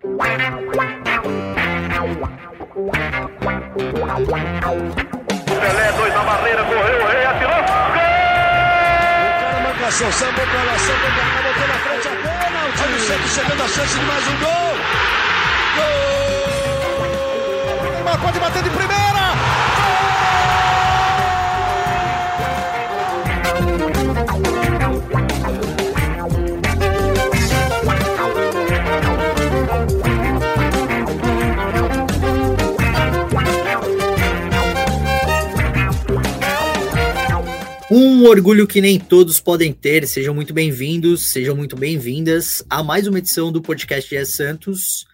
Pelé, dois na barreira, correu, o rei atirou. Gol! O cara marcação, sambou pra lá, sambou pra cá, botou na frente a. Olha o Santos chegando a chance de mais um gol. Gol! Neymar pode bater de primeira. Um orgulho que nem todos podem ter. Sejam muito bem-vindos, sejam muito bem-vindas a mais uma edição do podcast de Santos.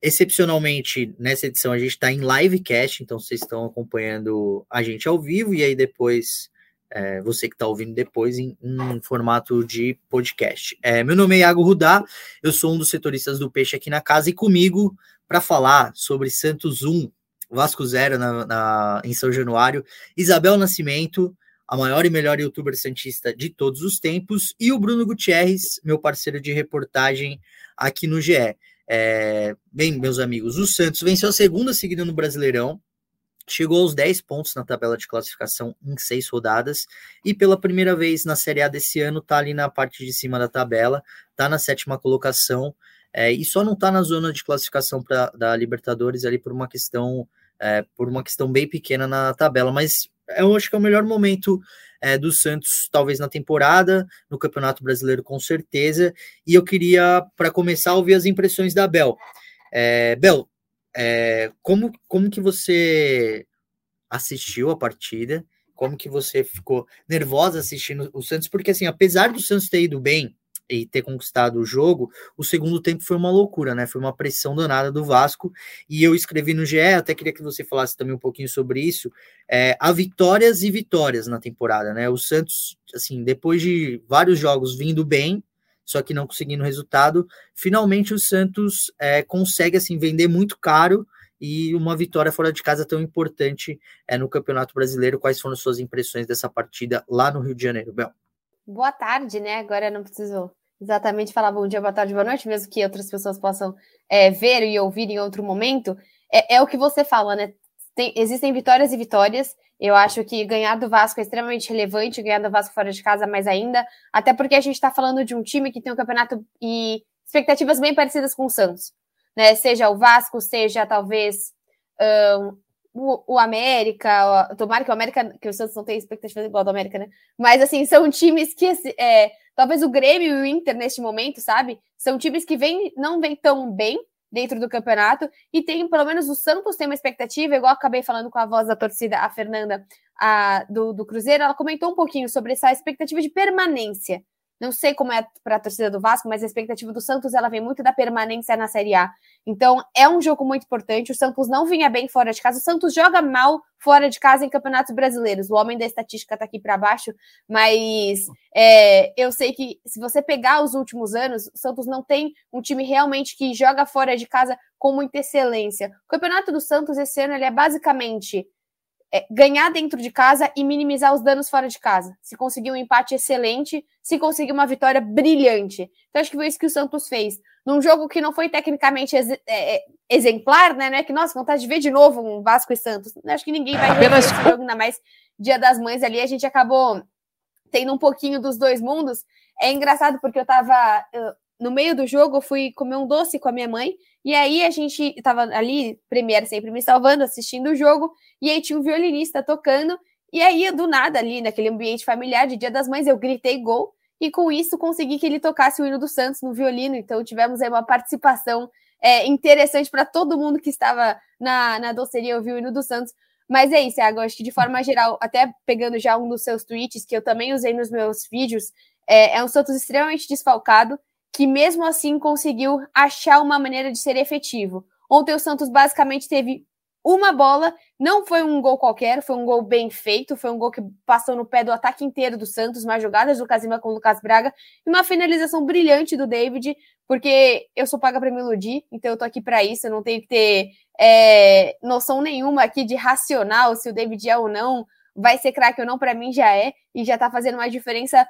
Excepcionalmente, nessa edição a gente está em livecast, então vocês estão acompanhando a gente ao vivo e aí depois é, você que está ouvindo depois em, em, formato de podcast. É, meu nome é Iago Rudá, eu sou um dos setoristas do Peixe aqui na casa e comigo para falar sobre Santos 1, Vasco 0 na, na, em São Januário, Isabel Nascimento a maior e melhor youtuber santista de todos os tempos, e o Bruno Gutierrez, meu parceiro de reportagem aqui no GE. É, bem, meus amigos, o Santos venceu a segunda seguida no Brasileirão, chegou aos 10 pontos na tabela de classificação em seis rodadas, e pela primeira vez na Série A desse ano está ali na parte de cima da tabela, está na sétima colocação, é, e só não está na zona de classificação pra, da Libertadores ali por uma questão é, por uma questão bem pequena na tabela, mas eu acho que é o melhor momento é, do Santos, talvez na temporada, no Campeonato Brasileiro, com certeza. E eu queria, para começar, ouvir as impressões da Bel. É, Bel, é, como, como que você assistiu a partida? Como que você ficou nervosa assistindo o Santos? Porque, assim, apesar do Santos ter ido bem, e ter conquistado o jogo, o segundo tempo foi uma loucura, né? Foi uma pressão danada do Vasco. E eu escrevi no GE, até queria que você falasse também um pouquinho sobre isso. É, há vitórias e vitórias na temporada, né? O Santos, assim, depois de vários jogos vindo bem, só que não conseguindo resultado, finalmente o Santos é, consegue assim vender muito caro e uma vitória fora de casa tão importante é, no Campeonato Brasileiro. Quais foram suas impressões dessa partida lá no Rio de Janeiro, Bel? Boa tarde, né? Agora não preciso exatamente falar bom dia, boa tarde, boa noite, mesmo que outras pessoas possam é, ver e ouvir em outro momento, é, é o que você fala, né? Tem, existem vitórias e vitórias. Eu acho que ganhar do Vasco é extremamente relevante, ganhar do Vasco fora de casa mais ainda, até porque a gente está falando de um time que tem um campeonato e expectativas bem parecidas com o Santos, né? Seja o Vasco, seja talvez um, o, o, América, o, tomara que o América, que o Santos não tem expectativas igual do América, né? Mas assim, são times que é, Talvez o Grêmio e o Inter neste momento, sabe? São times que vem, não vêm tão bem dentro do campeonato e tem, pelo menos o Santos tem uma expectativa, igual acabei falando com a voz da torcida, a Fernanda, a, do, do Cruzeiro, ela comentou um pouquinho sobre essa expectativa de permanência. Não sei como é para a torcida do Vasco, mas a expectativa do Santos ela vem muito da permanência na Série A. Então é um jogo muito importante. O Santos não vinha bem fora de casa. O Santos joga mal fora de casa em campeonatos brasileiros. O homem da estatística está aqui para baixo, mas é, eu sei que se você pegar os últimos anos, o Santos não tem um time realmente que joga fora de casa com muita excelência. O campeonato do Santos esse ano ele é basicamente é, ganhar dentro de casa e minimizar os danos fora de casa. Se conseguir um empate excelente, se conseguir uma vitória brilhante. Então, acho que foi isso que o Santos fez. Num jogo que não foi tecnicamente ex é, é, exemplar, né? né? Que, nossa, vontade de ver de novo um Vasco e Santos. Acho que ninguém vai ver esse jogo, ainda mais Dia das Mães ali. A gente acabou tendo um pouquinho dos dois mundos. É engraçado porque eu tava. Eu, no meio do jogo, eu fui comer um doce com a minha mãe e aí a gente tava ali, Premiere sempre me salvando, assistindo o jogo, e aí tinha um violinista tocando, e aí do nada ali, naquele ambiente familiar de Dia das Mães, eu gritei gol, e com isso consegui que ele tocasse o hino do Santos no violino, então tivemos aí uma participação é, interessante para todo mundo que estava na, na doceria ouvir o hino do Santos. Mas é isso, Iago, acho que de forma geral, até pegando já um dos seus tweets, que eu também usei nos meus vídeos, é, é um Santos extremamente desfalcado, que mesmo assim conseguiu achar uma maneira de ser efetivo. Ontem o Santos basicamente teve uma bola, não foi um gol qualquer, foi um gol bem feito, foi um gol que passou no pé do ataque inteiro do Santos, mais jogadas do Casimba com o Lucas Braga, e uma finalização brilhante do David, porque eu sou paga para me iludir, então eu tô aqui para isso, eu não tenho que ter é, noção nenhuma aqui de racional, se o David é ou não, vai ser craque ou não, para mim já é, e já tá fazendo uma diferença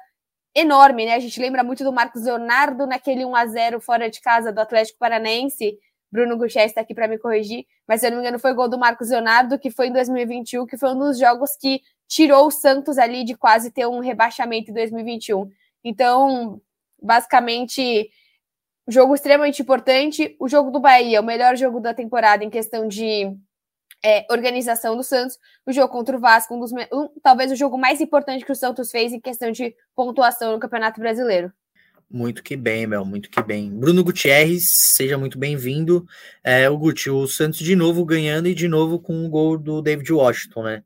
enorme, né? A gente lembra muito do Marcos Leonardo naquele 1 a 0 fora de casa do Atlético Paranaense. Bruno Gutierrez está aqui para me corrigir, mas se eu não me engano foi gol do Marcos Leonardo, que foi em 2021, que foi um dos jogos que tirou o Santos ali de quase ter um rebaixamento em 2021. Então, basicamente, jogo extremamente importante. O jogo do Bahia, o melhor jogo da temporada em questão de é, organização do Santos, o jogo contra o Vasco, um dos, um, talvez o jogo mais importante que o Santos fez em questão de pontuação no Campeonato Brasileiro. Muito que bem, Mel, muito que bem. Bruno Gutierrez, seja muito bem-vindo. É, o Guti, o Santos de novo ganhando e de novo com o gol do David Washington, né?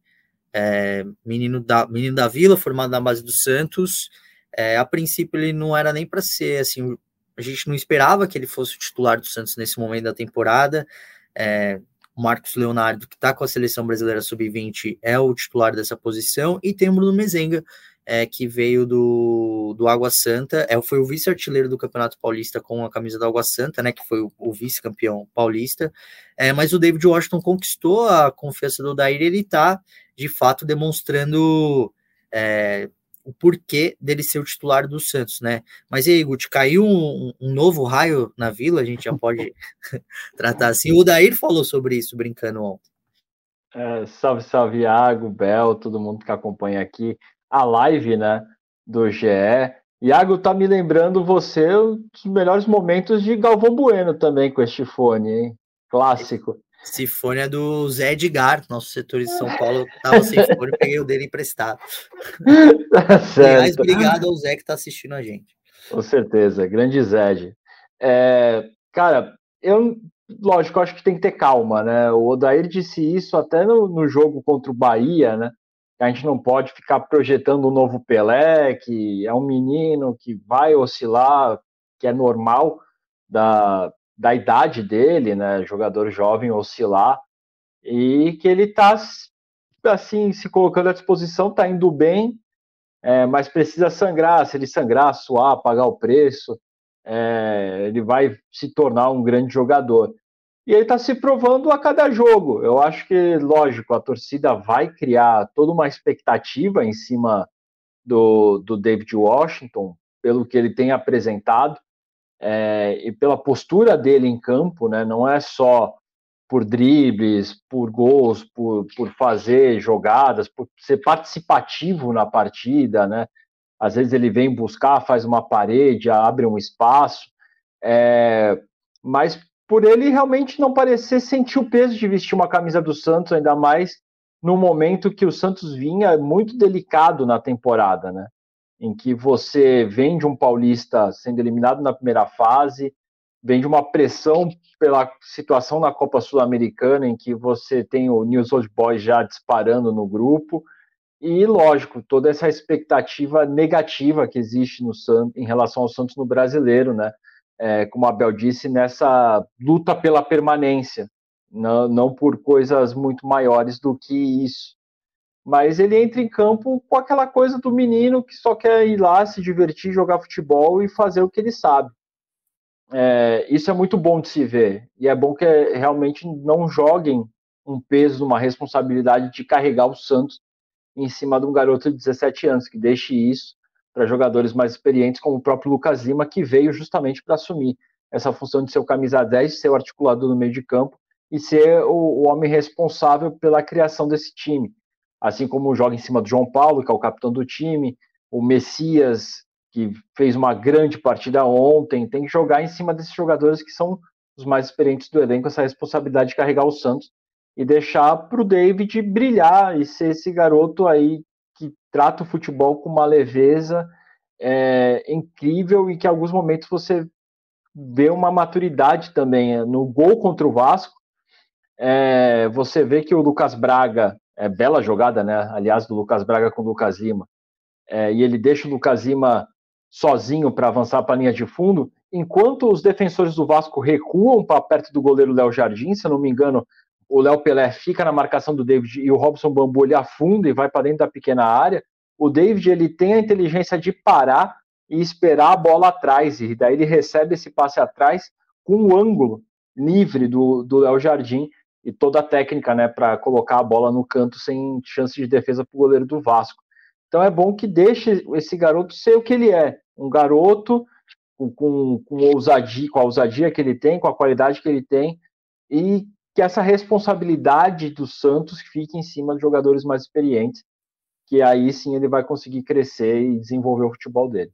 É, menino, da, menino da Vila, formado na base do Santos. É, a princípio ele não era nem para ser assim, a gente não esperava que ele fosse o titular do Santos nesse momento da temporada. É, o Marcos Leonardo, que está com a seleção brasileira sub-20, é o titular dessa posição, e tem o Bruno Mezenga, é, que veio do, do Água Santa, é, foi o vice-artilheiro do Campeonato Paulista com a camisa do Água Santa, né, que foi o, o vice-campeão paulista, é, mas o David Washington conquistou a confiança do Daír, ele está, de fato, demonstrando é, o porquê dele ser o titular do Santos, né? Mas e aí, Guti, caiu um, um, novo raio na vila, a gente já pode tratar assim. O Dair falou sobre isso brincando ontem. É, salve, salve, Iago, Bel, todo mundo que acompanha aqui a live, né, do GE. Iago tá me lembrando você dos melhores momentos de Galvão Bueno também com este fone, hein? Clássico. Esse fone é do Zé Edgar, nosso setor de São Paulo. Tava sem fone, peguei o dele emprestado. Tá Aliás, obrigado ao Zé que está assistindo a gente. Com certeza, grande Zé. É, cara, eu, lógico, acho que tem que ter calma, né? O Odair disse isso até no, no jogo contra o Bahia, né? A gente não pode ficar projetando um novo Pelé, que é um menino que vai oscilar, que é normal da, da idade dele, né, jogador jovem oscilar, e que ele está assim se colocando à disposição, está indo bem, é, mas precisa sangrar. Se ele sangrar, suar, pagar o preço, é, ele vai se tornar um grande jogador. E ele está se provando a cada jogo. Eu acho que, lógico, a torcida vai criar toda uma expectativa em cima do, do David Washington, pelo que ele tem apresentado é, e pela postura dele em campo, né? Não é só por dribles, por gols, por, por fazer jogadas, por ser participativo na partida, né? Às vezes ele vem buscar, faz uma parede, abre um espaço, é, mas por ele realmente não parecer sentir o peso de vestir uma camisa do Santos, ainda mais no momento que o Santos vinha muito delicado na temporada, né? Em que você vem de um paulista sendo eliminado na primeira fase, vem de uma pressão pela situação na Copa Sul-Americana, em que você tem o News Old Boys já disparando no grupo, e lógico, toda essa expectativa negativa que existe no Santos em relação ao Santos no brasileiro, né? É, como a Abel disse, nessa luta pela permanência, não, não por coisas muito maiores do que isso mas ele entra em campo com aquela coisa do menino que só quer ir lá se divertir, jogar futebol e fazer o que ele sabe. É, isso é muito bom de se ver e é bom que realmente não joguem um peso, uma responsabilidade de carregar o Santos em cima de um garoto de 17 anos, que deixe isso para jogadores mais experientes, como o próprio Lucas Lima, que veio justamente para assumir essa função de ser o camisa 10, ser o articulador no meio de campo e ser o, o homem responsável pela criação desse time assim como joga em cima do João Paulo, que é o capitão do time, o Messias, que fez uma grande partida ontem, tem que jogar em cima desses jogadores que são os mais experientes do elenco, essa responsabilidade de carregar o Santos e deixar para o David brilhar e ser esse garoto aí que trata o futebol com uma leveza é, incrível e que em alguns momentos você vê uma maturidade também. No gol contra o Vasco, é, você vê que o Lucas Braga é, bela jogada, né? Aliás, do Lucas Braga com o Lucas Lima. É, e ele deixa o Lucas Lima sozinho para avançar para a linha de fundo, enquanto os defensores do Vasco recuam para perto do goleiro Léo Jardim, se eu não me engano, o Léo Pelé fica na marcação do David e o Robson Bambu ele afunda e vai para dentro da pequena área. O David ele tem a inteligência de parar e esperar a bola atrás, e daí ele recebe esse passe atrás com o ângulo livre do Léo Jardim e toda a técnica né, para colocar a bola no canto sem chance de defesa para o goleiro do Vasco. Então é bom que deixe esse garoto ser o que ele é, um garoto com, com, ousadia, com a ousadia que ele tem, com a qualidade que ele tem, e que essa responsabilidade do Santos fique em cima de jogadores mais experientes, que aí sim ele vai conseguir crescer e desenvolver o futebol dele.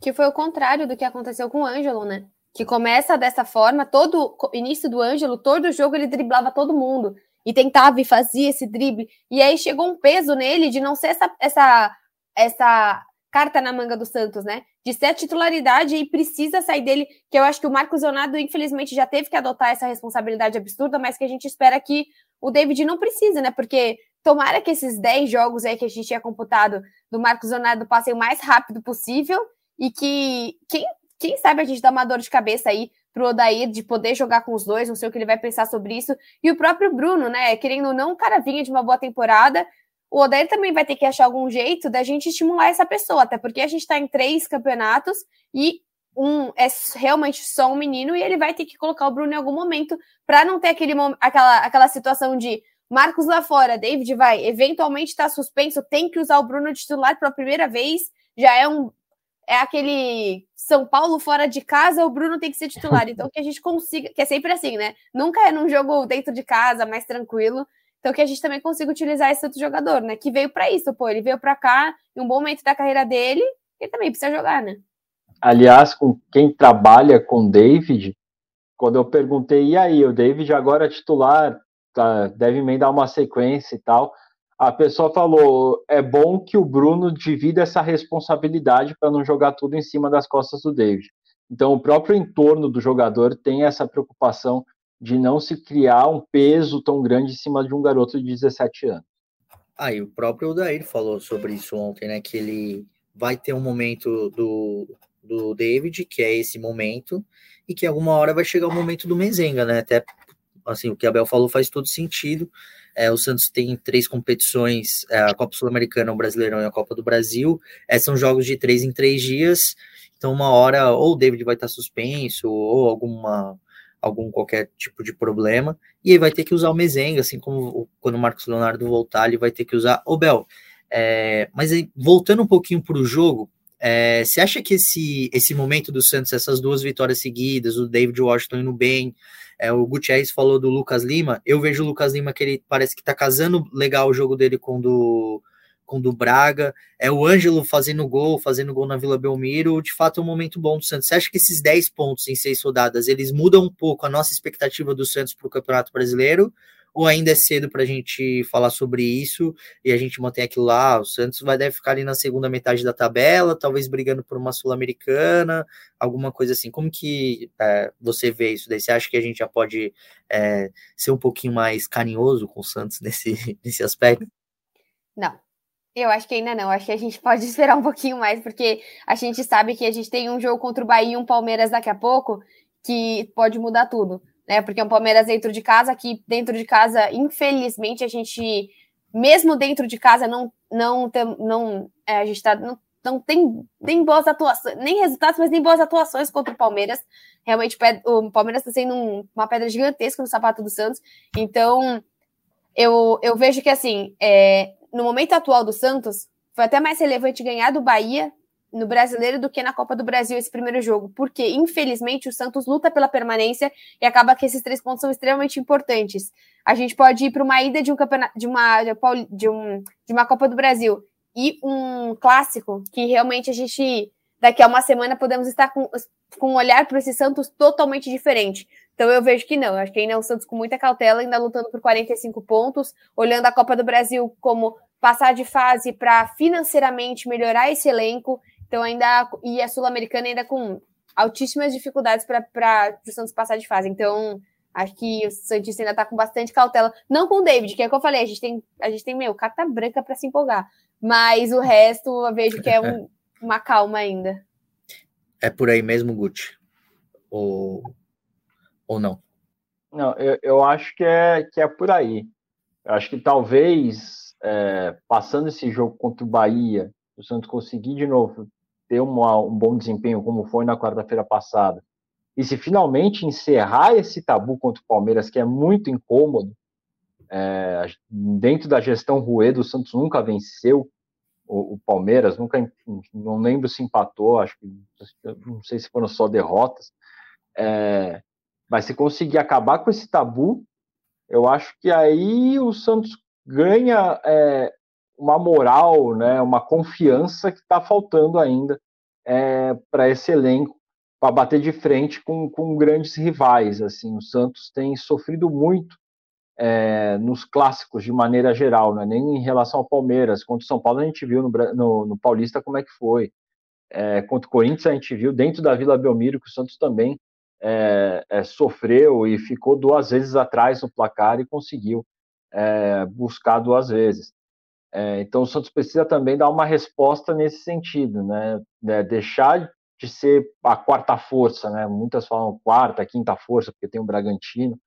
Que foi o contrário do que aconteceu com o Ângelo, né? Que começa dessa forma, todo início do Ângelo, todo jogo ele driblava todo mundo e tentava e fazia esse drible. E aí chegou um peso nele de não ser essa, essa, essa carta na manga do Santos, né? De ser a titularidade e precisa sair dele, que eu acho que o Marcos Leonardo, infelizmente, já teve que adotar essa responsabilidade absurda, mas que a gente espera que o David não precise, né? Porque tomara que esses 10 jogos aí que a gente tinha computado do Marcos Leonardo passem o mais rápido possível e que quem, quem sabe a gente dá uma dor de cabeça aí pro Odair de poder jogar com os dois, não sei o que ele vai pensar sobre isso. E o próprio Bruno, né? Querendo ou não, o cara vinha de uma boa temporada, o Odair também vai ter que achar algum jeito da gente estimular essa pessoa, até porque a gente está em três campeonatos e um é realmente só um menino e ele vai ter que colocar o Bruno em algum momento para não ter aquele, aquela, aquela situação de Marcos lá fora, David vai eventualmente estar tá suspenso, tem que usar o Bruno titular pela primeira vez, já é um é aquele São Paulo fora de casa, o Bruno tem que ser titular. Então que a gente consiga, que é sempre assim, né? Nunca é num jogo dentro de casa, mais tranquilo. Então, que a gente também consiga utilizar esse outro jogador, né? Que veio para isso, pô. Ele veio para cá em um bom momento da carreira dele, ele também precisa jogar, né? Aliás, com quem trabalha com David, quando eu perguntei, e aí, o David agora é titular, tá, deve emendar uma sequência e tal, a pessoa falou: é bom que o Bruno divida essa responsabilidade para não jogar tudo em cima das costas do David. Então, o próprio entorno do jogador tem essa preocupação de não se criar um peso tão grande em cima de um garoto de 17 anos. Aí ah, o próprio Odair falou sobre isso ontem, né? Que ele vai ter um momento do, do David, que é esse momento, e que alguma hora vai chegar o momento do Mezenga, né? Até assim, o que a Bel falou faz todo sentido. É, o Santos tem três competições: é, a Copa Sul-Americana, o Brasileirão e a Copa do Brasil. É, são jogos de três em três dias. Então, uma hora, ou o David vai estar suspenso, ou alguma algum qualquer tipo de problema, e aí vai ter que usar o Mezenga, assim como quando o Marcos Leonardo voltar, ele vai ter que usar o Bel. É, mas aí, voltando um pouquinho para o jogo, é, você acha que esse, esse momento do Santos, essas duas vitórias seguidas, o David Washington indo bem, é, o Gutierrez falou do Lucas Lima, eu vejo o Lucas Lima que ele parece que está casando legal o jogo dele com do com do Braga, é o Ângelo fazendo gol, fazendo gol na Vila Belmiro, de fato é um momento bom do Santos. Você acha que esses 10 pontos em seis rodadas, eles mudam um pouco a nossa expectativa do Santos para o Campeonato Brasileiro? Ou ainda é cedo para a gente falar sobre isso e a gente mantém aquilo lá? O Santos vai deve ficar ali na segunda metade da tabela, talvez brigando por uma Sul-Americana, alguma coisa assim. Como que é, você vê isso daí? Você acha que a gente já pode é, ser um pouquinho mais carinhoso com o Santos nesse, nesse aspecto? Não, eu acho que ainda não. Acho que a gente pode esperar um pouquinho mais, porque a gente sabe que a gente tem um jogo contra o Bahia e um Palmeiras daqui a pouco que pode mudar tudo, né? Porque é um Palmeiras dentro de casa, aqui dentro de casa, infelizmente, a gente, mesmo dentro de casa, não, não, tem, não é, a gente tá, não, não tem nem boas atuações, nem resultados, mas nem boas atuações contra o Palmeiras. Realmente, o Palmeiras está sendo um, uma pedra gigantesca no sapato do Santos. Então, eu, eu vejo que, assim, é, no momento atual do Santos, foi até mais relevante ganhar do Bahia no Brasileiro do que na Copa do Brasil esse primeiro jogo, porque infelizmente o Santos luta pela permanência e acaba que esses três pontos são extremamente importantes. A gente pode ir para uma ida de um campeonato, de uma de, um, de uma Copa do Brasil e um clássico que realmente a gente daqui a uma semana podemos estar com, com um olhar para esse Santos totalmente diferente. Então eu vejo que não, acho que ainda é um Santos com muita cautela, ainda lutando por 45 pontos, olhando a Copa do Brasil como passar de fase para financeiramente melhorar esse elenco. Então ainda e a Sul-Americana ainda com altíssimas dificuldades para o Santos passar de fase. Então acho que o Santista ainda está com bastante cautela, não com o David, que é o que eu falei, a gente tem a gente tem meu carta branca para se empolgar, mas o resto eu vejo que é um, uma calma ainda. É por aí mesmo, Gucci? Ou ou não? Não, eu, eu acho que é, que é por aí. Eu acho que talvez, é, passando esse jogo contra o Bahia, o Santos conseguir de novo ter uma, um bom desempenho, como foi na quarta-feira passada, e se finalmente encerrar esse tabu contra o Palmeiras, que é muito incômodo, é, dentro da gestão Rueda, o Santos nunca venceu o, o, Palmeiras, nunca não lembro se empatou, acho que não sei se foram só derrotas. É, mas se conseguir acabar com esse tabu, eu acho que aí o Santos ganha é, uma moral, né, uma confiança que está faltando ainda é, para esse elenco para bater de frente com, com grandes rivais. Assim, o Santos tem sofrido muito é, nos clássicos de maneira geral, né? nem em relação ao Palmeiras. Contra o São Paulo a gente viu no, no, no Paulista como é que foi. É, contra o Corinthians a gente viu dentro da Vila Belmiro que o Santos também é, é sofreu e ficou duas vezes atrás no placar e conseguiu é, buscar duas vezes. É, então o Santos precisa também dar uma resposta nesse sentido, né? deixar de ser a quarta força, né? Muitas falam quarta, quinta força, porque tem o Bragantino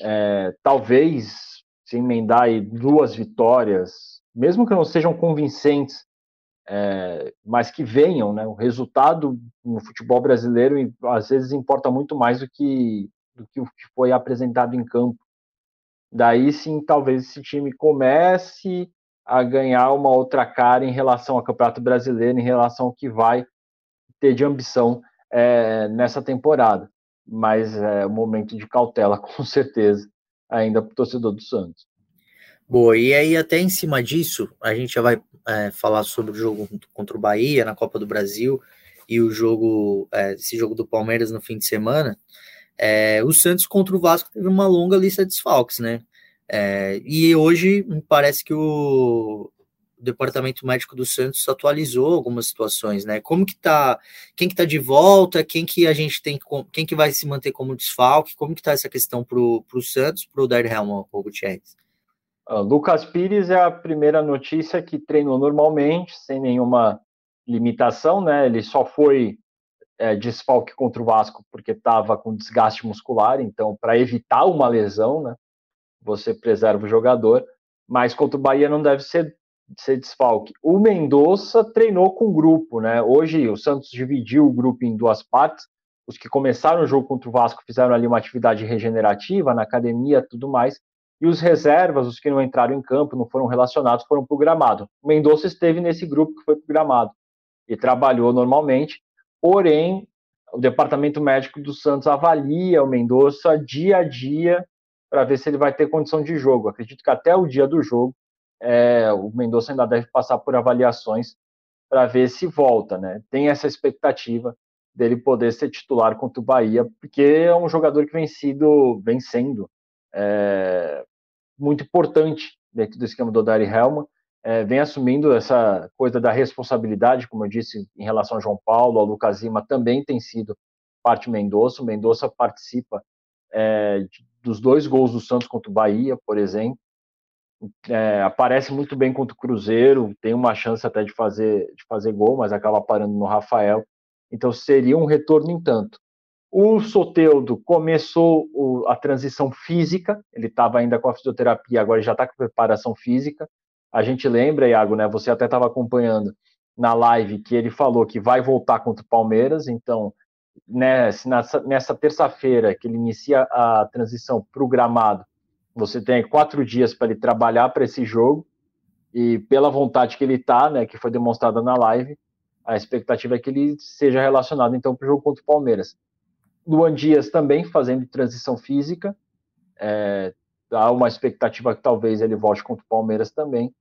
é, talvez se emendar aí duas vitórias, mesmo que não sejam convincentes, é, mas que venham, né? O resultado no futebol brasileiro às vezes importa muito mais do que do que o que foi apresentado em campo. Daí sim, talvez esse time comece a ganhar uma outra cara em relação ao Campeonato Brasileiro, em relação ao que vai ter de ambição é, nessa temporada mas é um momento de cautela, com certeza, ainda para o torcedor do Santos. Boa, e aí até em cima disso, a gente já vai é, falar sobre o jogo contra o Bahia na Copa do Brasil e o jogo, é, esse jogo do Palmeiras no fim de semana. É, o Santos contra o Vasco teve uma longa lista de desfalques, né? É, e hoje me parece que o, o departamento médico do Santos atualizou algumas situações, né? Como que tá, quem que tá de volta, quem que a gente tem, quem que vai se manter como desfalque, como que tá essa questão pro, pro Santos, pro Dair Helman, o Gutierrez? Uh, Lucas Pires é a primeira notícia que treinou normalmente, sem nenhuma limitação, né? Ele só foi é, desfalque contra o Vasco porque estava com desgaste muscular, então para evitar uma lesão, né? Você preserva o jogador, mas contra o Bahia não deve ser ser desfalque. O Mendonça treinou com o grupo, né? Hoje o Santos dividiu o grupo em duas partes. Os que começaram o jogo contra o Vasco fizeram ali uma atividade regenerativa na academia, tudo mais. E os reservas, os que não entraram em campo, não foram relacionados, foram para o gramado. O Mendonça esteve nesse grupo que foi para o gramado e trabalhou normalmente. Porém, o departamento médico do Santos avalia o Mendonça dia a dia para ver se ele vai ter condição de jogo. Acredito que até o dia do jogo é, o Mendonça ainda deve passar por avaliações para ver se volta, né? Tem essa expectativa dele poder ser titular contra o Bahia, porque é um jogador que vem, sido, vem sendo é, muito importante dentro do esquema do Dari Helman, é, vem assumindo essa coisa da responsabilidade, como eu disse, em relação ao João Paulo, ao Lucas Lima, também tem sido parte Mendonça. O Mendonça participa é, dos dois gols do Santos contra o Bahia, por exemplo é, aparece muito bem contra o Cruzeiro, tem uma chance até de fazer, de fazer gol, mas acaba parando no Rafael. Então seria um retorno em tanto. O Soteudo começou o, a transição física, ele estava ainda com a fisioterapia, agora já está com preparação física. A gente lembra, Iago, né? Você até estava acompanhando na live que ele falou que vai voltar contra o Palmeiras, então né, nessa, nessa terça-feira que ele inicia a transição para o gramado, você tem quatro dias para ele trabalhar para esse jogo e pela vontade que ele está, né, que foi demonstrada na live, a expectativa é que ele seja relacionado então para o jogo contra o Palmeiras. Luan Dias também fazendo transição física, é, há uma expectativa que talvez ele volte contra o Palmeiras também.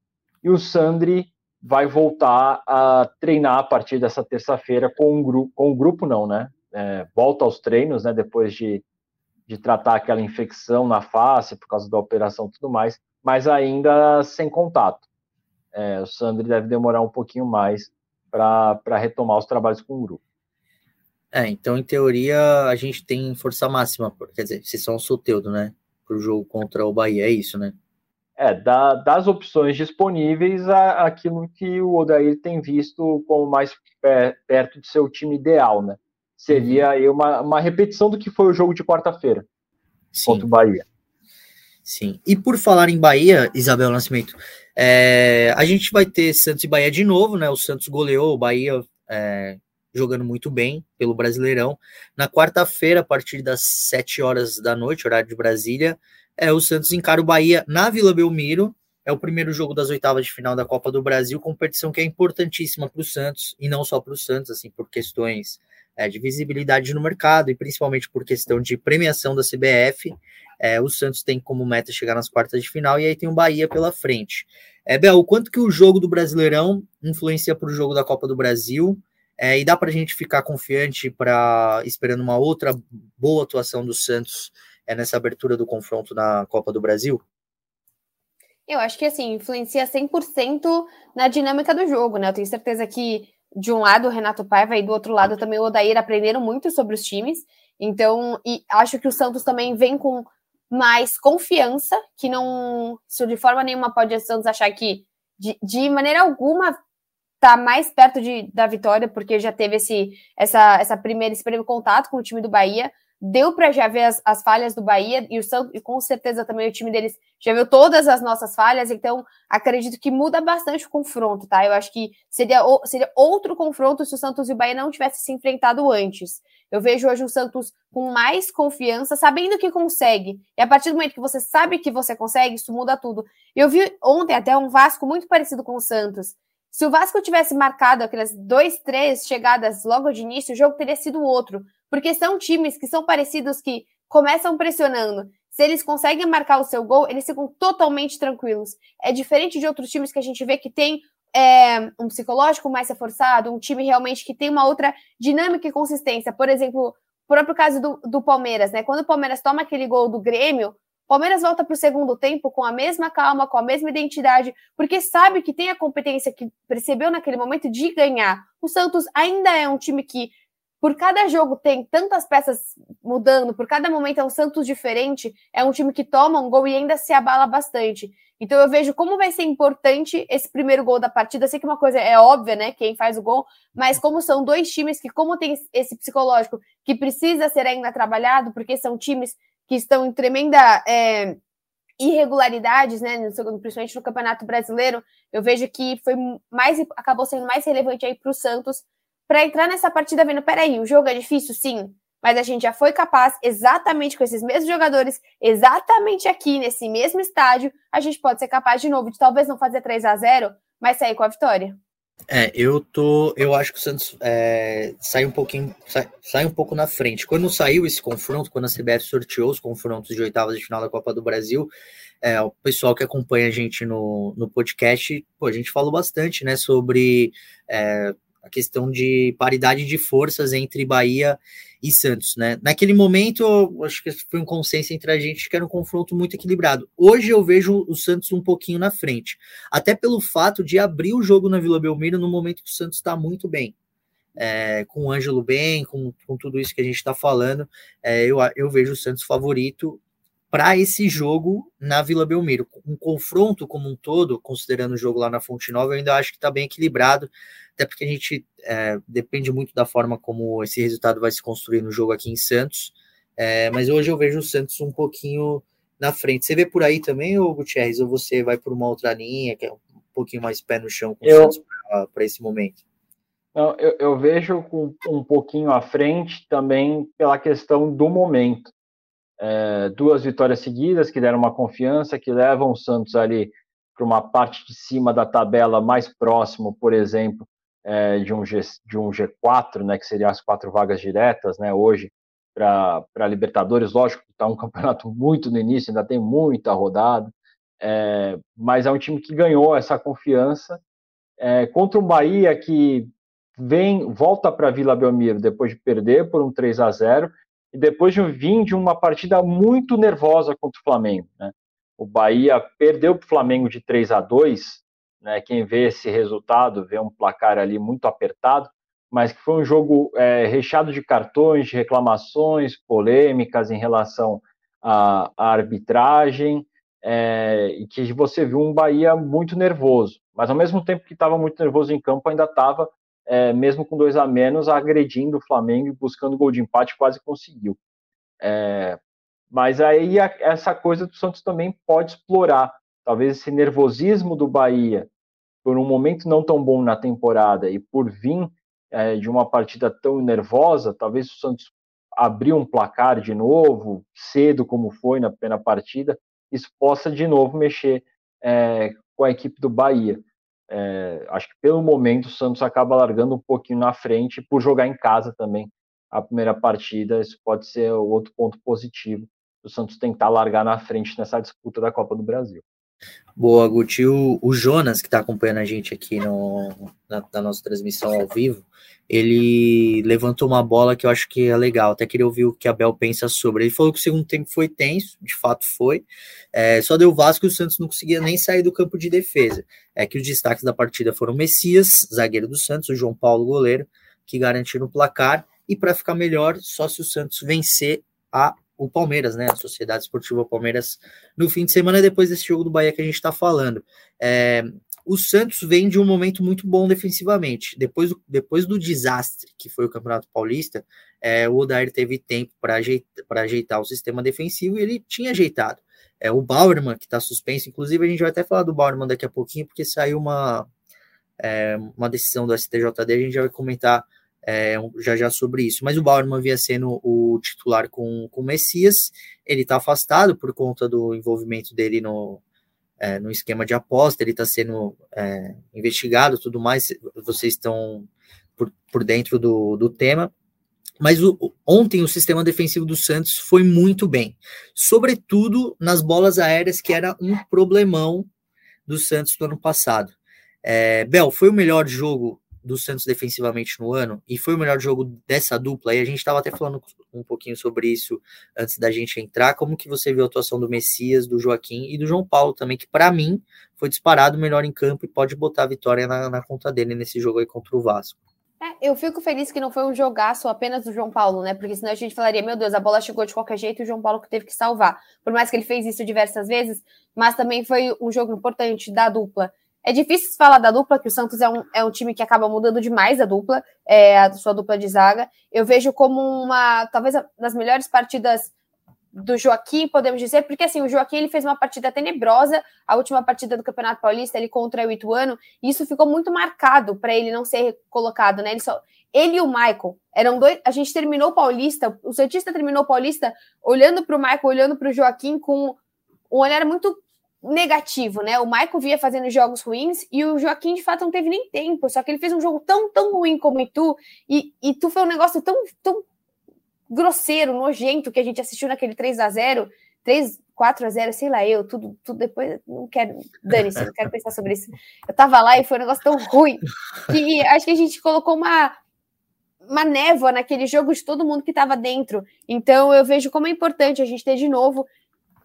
E o Sandri vai voltar a treinar a partir dessa terça-feira com um grupo, com um grupo não, né? É, volta aos treinos, né? Depois de de tratar aquela infecção na face por causa da operação e tudo mais, mas ainda sem contato. É, o Sandri deve demorar um pouquinho mais para retomar os trabalhos com o grupo. É, então, em teoria, a gente tem força máxima, quer dizer, se são Soteudo, né? Para o jogo contra o Bahia, é isso, né? É, da, das opções disponíveis, a, aquilo que o Odair tem visto como mais perto de seu time ideal, né? Seria aí uma, uma repetição do que foi o jogo de quarta-feira contra o Bahia. Sim. E por falar em Bahia, Isabel Nascimento, é, a gente vai ter Santos e Bahia de novo, né? O Santos goleou o Bahia é, jogando muito bem pelo Brasileirão. Na quarta-feira, a partir das 7 horas da noite, horário de Brasília, é, o Santos encara o Bahia na Vila Belmiro. é o primeiro jogo das oitavas de final da Copa do Brasil, competição que é importantíssima para o Santos, e não só para o Santos, assim, por questões é, de visibilidade no mercado e principalmente por questão de premiação da CBF. É, o Santos tem como meta chegar nas quartas de final e aí tem o Bahia pela frente. É, Bel, quanto que o jogo do Brasileirão influencia para o jogo da Copa do Brasil? É, e dá para a gente ficar confiante para esperando uma outra boa atuação do Santos é, nessa abertura do confronto na Copa do Brasil? Eu acho que assim, influencia 100% na dinâmica do jogo, né? Eu tenho certeza que de um lado o Renato Paiva e do outro lado também o Odair aprenderam muito sobre os times. Então, e acho que o Santos também vem com mais confiança, que não, isso de forma nenhuma pode o Santos achar que de, de maneira alguma tá mais perto de, da vitória, porque já teve esse, essa, essa primeira, esse primeiro contato com o time do Bahia, deu para já ver as, as, falhas do Bahia e o Santos, e com certeza também o time deles já viu todas as nossas falhas, então acredito que muda bastante o confronto, tá? Eu acho que seria, seria outro confronto se o Santos e o Bahia não tivessem se enfrentado antes. Eu vejo hoje o Santos com mais confiança, sabendo que consegue. E a partir do momento que você sabe que você consegue, isso muda tudo. Eu vi ontem até um Vasco muito parecido com o Santos. Se o Vasco tivesse marcado aquelas dois, três chegadas logo de início, o jogo teria sido outro. Porque são times que são parecidos que começam pressionando. Se eles conseguem marcar o seu gol, eles ficam totalmente tranquilos. É diferente de outros times que a gente vê que tem é, um psicológico mais reforçado, um time realmente que tem uma outra dinâmica e consistência. Por exemplo, o próprio caso do, do Palmeiras, né? Quando o Palmeiras toma aquele gol do Grêmio, o Palmeiras volta para o segundo tempo com a mesma calma, com a mesma identidade, porque sabe que tem a competência que percebeu naquele momento de ganhar. O Santos ainda é um time que por cada jogo tem tantas peças mudando, por cada momento é um Santos diferente, é um time que toma um gol e ainda se abala bastante. Então eu vejo como vai ser importante esse primeiro gol da partida. Sei que uma coisa é óbvia, né? Quem faz o gol, mas como são dois times que, como tem esse psicológico que precisa ser ainda trabalhado, porque são times que estão em tremenda é, irregularidades, né? Principalmente no Campeonato Brasileiro, eu vejo que foi mais acabou sendo mais relevante aí para o Santos para entrar nessa partida vendo, peraí, o jogo é difícil, sim, mas a gente já foi capaz, exatamente com esses mesmos jogadores, exatamente aqui nesse mesmo estádio, a gente pode ser capaz de novo de talvez não fazer 3 a 0 mas sair com a vitória. É, eu tô. Eu acho que o Santos é, sai um pouquinho. Sai, sai, um pouco na frente. Quando saiu esse confronto, quando a CBF sorteou os confrontos de oitavas de final da Copa do Brasil, é, o pessoal que acompanha a gente no, no podcast, pô, a gente falou bastante né, sobre é, a questão de paridade de forças entre Bahia e Santos, né? Naquele momento, acho que foi um consenso entre a gente que era um confronto muito equilibrado. Hoje eu vejo o Santos um pouquinho na frente, até pelo fato de abrir o jogo na Vila Belmiro no momento que o Santos está muito bem. É, com o Ângelo bem, com, com tudo isso que a gente está falando, é, eu, eu vejo o Santos favorito para esse jogo na Vila Belmiro. Um confronto como um todo, considerando o jogo lá na Fonte Nova, eu ainda acho que está bem equilibrado, até porque a gente é, depende muito da forma como esse resultado vai se construir no jogo aqui em Santos. É, mas hoje eu vejo o Santos um pouquinho na frente. Você vê por aí também, ou Gutierrez, ou você vai por uma outra linha, que é um pouquinho mais pé no chão com o Santos para esse momento? Não, eu, eu vejo um pouquinho à frente também pela questão do momento é, duas vitórias seguidas que deram uma confiança, que levam o Santos ali para uma parte de cima da tabela mais próximo, por exemplo, é, de, um G, de um G4, né, que seriam as quatro vagas diretas, né, hoje para Libertadores, lógico que está um campeonato muito no início, ainda tem muita rodada, é, mas é um time que ganhou essa confiança. É, contra um Bahia que vem volta para Vila Belmiro depois de perder por um 3 a 0 depois de vir de uma partida muito nervosa contra o Flamengo. Né? O Bahia perdeu para o Flamengo de 3 a 2, né? quem vê esse resultado vê um placar ali muito apertado, mas que foi um jogo é, recheado de cartões, de reclamações, polêmicas em relação à, à arbitragem, é, e que você viu um Bahia muito nervoso, mas ao mesmo tempo que estava muito nervoso em campo, ainda estava é, mesmo com dois a menos, agredindo o Flamengo e buscando gol de empate, quase conseguiu. É, mas aí a, essa coisa do Santos também pode explorar. Talvez esse nervosismo do Bahia, por um momento não tão bom na temporada e por vir é, de uma partida tão nervosa, talvez o Santos abrir um placar de novo, cedo como foi na primeira partida, isso possa de novo mexer é, com a equipe do Bahia. É, acho que pelo momento o Santos acaba largando um pouquinho na frente por jogar em casa também a primeira partida. Isso pode ser outro ponto positivo. O Santos tentar largar na frente nessa disputa da Copa do Brasil. Boa, Guti. O, o Jonas, que está acompanhando a gente aqui no, na, na, nossa transmissão ao vivo, ele levantou uma bola que eu acho que é legal. Até queria ouvir o que a Bel pensa sobre. Ele falou que o segundo tempo foi tenso, de fato foi. É, só deu Vasco e o Santos não conseguia nem sair do campo de defesa. É que os destaques da partida foram o Messias, zagueiro do Santos, o João Paulo, goleiro, que garantiram o placar. E para ficar melhor, só se o Santos vencer a o Palmeiras, né? A Sociedade Esportiva Palmeiras no fim de semana depois desse jogo do Bahia que a gente está falando. É, o Santos vem de um momento muito bom defensivamente. Depois do, depois do desastre que foi o Campeonato Paulista, é, o Odair teve tempo para ajeitar, ajeitar o sistema defensivo e ele tinha ajeitado. É, o Bauerman, que está suspenso, inclusive a gente vai até falar do Bauerman daqui a pouquinho, porque saiu uma, é, uma decisão do STJD, a gente já vai comentar é, já já sobre isso. Mas o Bauerman vinha sendo o titular com, com o Messias, ele está afastado por conta do envolvimento dele no, é, no esquema de aposta, ele está sendo é, investigado tudo mais, vocês estão por, por dentro do, do tema. Mas o, ontem o sistema defensivo do Santos foi muito bem, sobretudo nas bolas aéreas, que era um problemão do Santos do ano passado. É, Bel, foi o melhor jogo do Santos defensivamente no ano e foi o melhor jogo dessa dupla. E a gente estava até falando um pouquinho sobre isso antes da gente entrar. Como que você viu a atuação do Messias, do Joaquim e do João Paulo também, que para mim foi disparado melhor em campo e pode botar a vitória na, na conta dele nesse jogo aí contra o Vasco. É, eu fico feliz que não foi um jogaço apenas do João Paulo, né? Porque senão a gente falaria, meu Deus, a bola chegou de qualquer jeito e o João Paulo que teve que salvar. Por mais que ele fez isso diversas vezes, mas também foi um jogo importante da dupla. É difícil falar da dupla, que o Santos é um, é um time que acaba mudando demais a dupla, é, a sua dupla de zaga. Eu vejo como uma, talvez, das melhores partidas do Joaquim, podemos dizer, porque assim, o Joaquim ele fez uma partida tenebrosa, a última partida do Campeonato Paulista, ele contra o Ituano, e isso ficou muito marcado para ele não ser colocado, né? Ele, só, ele e o Michael eram dois. A gente terminou o Paulista, o Santista terminou o Paulista olhando para o Michael, olhando para o Joaquim com um olhar muito negativo, né? O Michael via fazendo jogos ruins e o Joaquim de fato não teve nem tempo, só que ele fez um jogo tão, tão ruim como o tu, e, e tu foi um negócio tão, tão grosseiro, nojento que a gente assistiu naquele 3 a 0 3, 4 a 0 sei lá, eu, tudo, tudo depois, não quero, dane-se, não quero pensar sobre isso. Eu tava lá e foi um negócio tão ruim que acho que a gente colocou uma uma névoa naquele jogo de todo mundo que estava dentro. Então eu vejo como é importante a gente ter de novo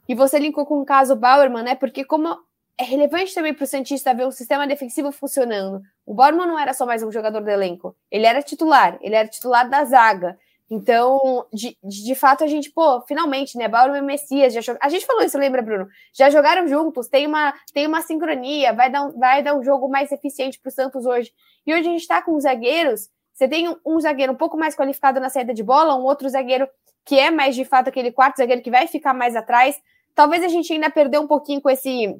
e você linkou com o caso Bauerman, né? Porque como é relevante também para o Santista ver um sistema defensivo funcionando. O Bauerman não era só mais um jogador do elenco, ele era titular, ele era titular da zaga. Então, de, de fato, a gente, pô, finalmente, né? Bauerman e Messias, já a gente falou isso, lembra, Bruno? Já jogaram juntos, tem uma, tem uma sincronia, vai dar, um, vai dar um jogo mais eficiente para o Santos hoje. E hoje a gente está com os zagueiros, você tem um, um zagueiro um pouco mais qualificado na saída de bola, um outro zagueiro que é mais de fato aquele quarto zagueiro que vai ficar mais atrás. Talvez a gente ainda perdeu um pouquinho com esse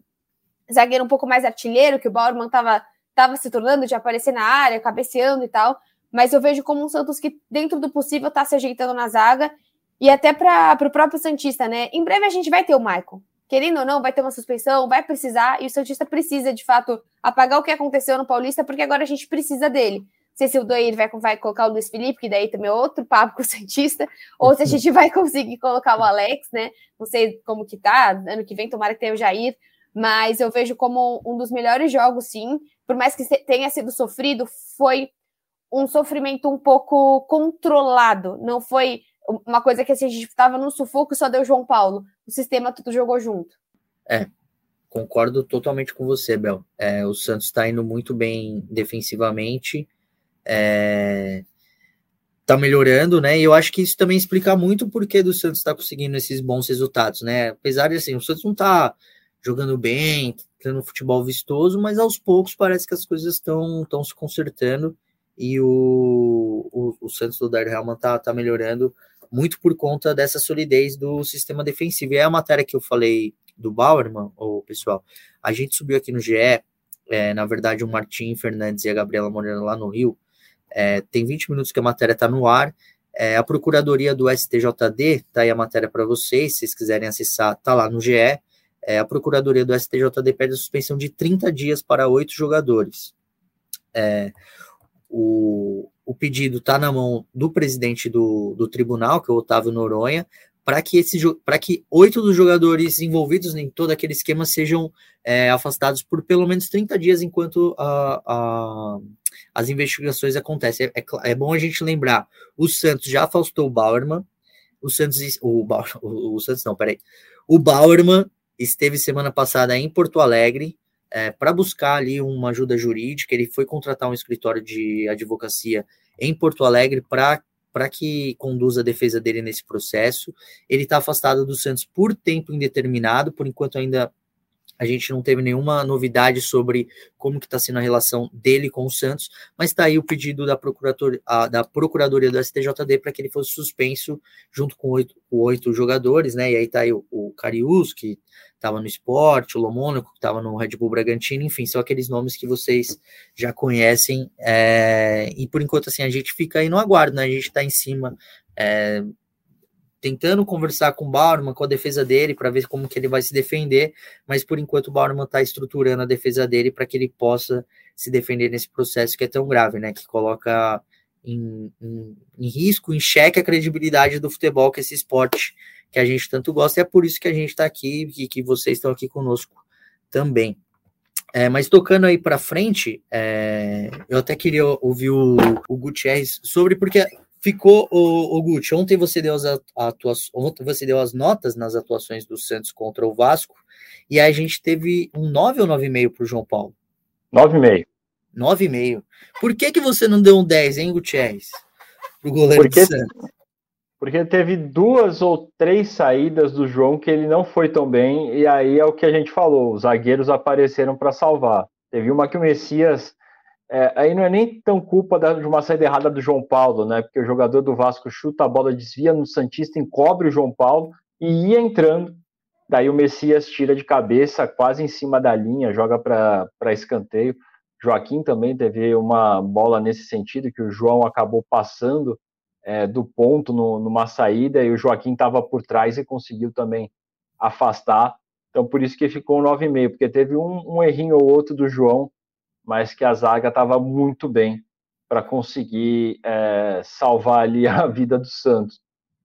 zagueiro um pouco mais artilheiro, que o Bauerman estava tava se tornando de aparecer na área, cabeceando e tal. Mas eu vejo como um Santos que, dentro do possível, está se ajeitando na zaga. E até para o próprio Santista, né? Em breve a gente vai ter o Michael. Querendo ou não, vai ter uma suspensão, vai precisar, e o Santista precisa, de fato, apagar o que aconteceu no Paulista, porque agora a gente precisa dele sei se o Doir vai, vai colocar o Luiz Felipe, que daí também é outro papo com o Santista, ou se a gente vai conseguir colocar o Alex, né? Não sei como que tá, ano que vem tomara que tenha o Jair, mas eu vejo como um dos melhores jogos, sim. Por mais que tenha sido sofrido, foi um sofrimento um pouco controlado, não foi uma coisa que assim, a gente estava no sufoco e só deu João Paulo. O sistema tudo jogou junto. É, concordo totalmente com você, Bel. É, o Santos está indo muito bem defensivamente é, tá melhorando, né? E eu acho que isso também explica muito o porquê do Santos estar tá conseguindo esses bons resultados, né? Apesar de assim, o Santos não tá jogando bem, tendo futebol vistoso, mas aos poucos parece que as coisas estão estão se consertando e o, o, o Santos do Dar Helman tá, tá melhorando muito por conta dessa solidez do sistema defensivo. E é a matéria que eu falei do Bauerman, o pessoal, a gente subiu aqui no GE, é, na verdade o Martim Fernandes e a Gabriela Moreno lá no Rio, é, tem 20 minutos que a matéria está no ar. É, a Procuradoria do STJD, tá aí a matéria para vocês, se vocês quiserem acessar, tá lá no GE. é, a Procuradoria do STJD pede a suspensão de 30 dias para oito jogadores. É, o, o pedido está na mão do presidente do, do tribunal, que é o Otávio Noronha, para que para que oito dos jogadores envolvidos em todo aquele esquema sejam é, afastados por pelo menos 30 dias enquanto a, as investigações acontecem. É, é, é, bom a gente lembrar: o Santos já afastou o Bauerman, o Santos, o, o, o Santos não, peraí, o Bauerman esteve semana passada em Porto Alegre é, para buscar ali uma ajuda jurídica. Ele foi contratar um escritório de advocacia em Porto Alegre para para que conduza a defesa dele nesse processo. Ele está afastado do Santos por tempo indeterminado, por enquanto ainda a gente não teve nenhuma novidade sobre como que está sendo a relação dele com o Santos, mas está aí o pedido da, procurador, a, da Procuradoria do STJD para que ele fosse suspenso junto com oito, oito jogadores, né? E aí está aí o, o Carius, que estava no esporte, o Lomônico, que estava no Red Bull Bragantino, enfim, são aqueles nomes que vocês já conhecem. É, e por enquanto, assim, a gente fica aí no aguardo, né? A gente está em cima. É, tentando conversar com o Bauerman, com a defesa dele, para ver como que ele vai se defender, mas por enquanto o Bauerman está estruturando a defesa dele para que ele possa se defender nesse processo que é tão grave, né? Que coloca em, em, em risco, em xeque a credibilidade do futebol, que é esse esporte que a gente tanto gosta, e é por isso que a gente está aqui e que vocês estão aqui conosco também. É, mas tocando aí para frente, é, eu até queria ouvir o, o Gutierrez sobre, porque ficou, o, o Guti, ontem você deu as atuações, ontem você deu as notas nas atuações do Santos contra o Vasco, e aí a gente teve um 9 ou 9,5 para o João Paulo? 9,5. 9,5. Por que, que você não deu um 10, hein, Gutierrez? Pro goleiro porque, do Santos? Porque teve duas ou três saídas do João que ele não foi tão bem, e aí é o que a gente falou, os zagueiros apareceram para salvar. Teve uma que o Messias é, aí não é nem tão culpa de uma saída errada do João Paulo, né? Porque o jogador do Vasco chuta a bola, desvia no Santista, encobre o João Paulo e ia entrando. Daí o Messias tira de cabeça, quase em cima da linha, joga para escanteio. Joaquim também teve uma bola nesse sentido, que o João acabou passando é, do ponto no, numa saída e o Joaquim estava por trás e conseguiu também afastar. Então, por isso que ficou um 9,5, porque teve um, um errinho ou outro do João mas que a zaga estava muito bem para conseguir é, salvar ali a vida do Santos.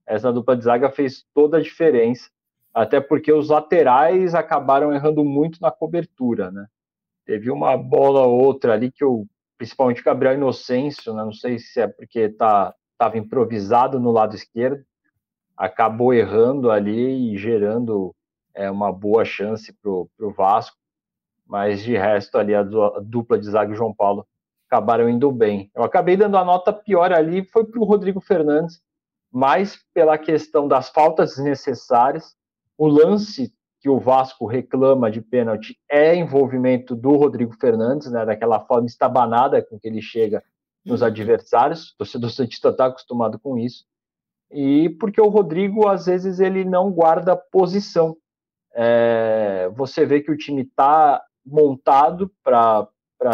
Essa dupla de zaga fez toda a diferença, até porque os laterais acabaram errando muito na cobertura, né? Teve uma bola ou outra ali que o principalmente Gabriel Inocêncio, né? não sei se é porque estava tá, improvisado no lado esquerdo, acabou errando ali e gerando é, uma boa chance para o Vasco mas de resto ali a dupla de zaga e João Paulo acabaram indo bem. Eu acabei dando a nota pior ali, foi para o Rodrigo Fernandes, mais pela questão das faltas desnecessárias. O lance que o Vasco reclama de pênalti é envolvimento do Rodrigo Fernandes, né, daquela forma estabanada com que ele chega nos adversários. O torcedor Santista está acostumado com isso. E porque o Rodrigo, às vezes, ele não guarda posição. É, você vê que o time está montado para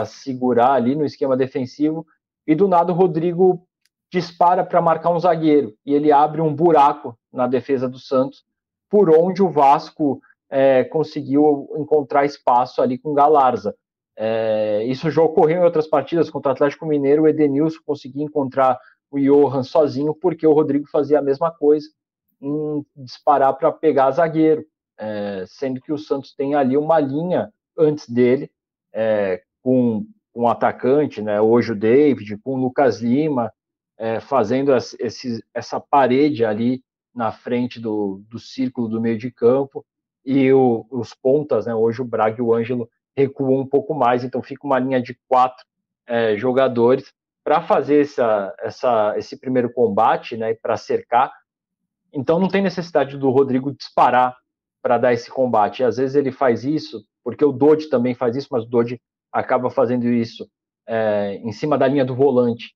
segurar ali no esquema defensivo, e do nada o Rodrigo dispara para marcar um zagueiro, e ele abre um buraco na defesa do Santos, por onde o Vasco é, conseguiu encontrar espaço ali com Galarza. É, isso já ocorreu em outras partidas contra o Atlético Mineiro, o Edenilson conseguia encontrar o Johan sozinho, porque o Rodrigo fazia a mesma coisa, em disparar para pegar zagueiro, é, sendo que o Santos tem ali uma linha antes dele, é, com um atacante, né, hoje o David, com o Lucas Lima, é, fazendo esse, essa parede ali na frente do, do círculo do meio de campo, e o, os pontas, né, hoje o Braga e o Ângelo recuam um pouco mais, então fica uma linha de quatro é, jogadores para fazer essa, essa, esse primeiro combate, né, para cercar. Então não tem necessidade do Rodrigo disparar para dar esse combate. Às vezes ele faz isso porque o Dodge também faz isso, mas o Dodge acaba fazendo isso é, em cima da linha do volante,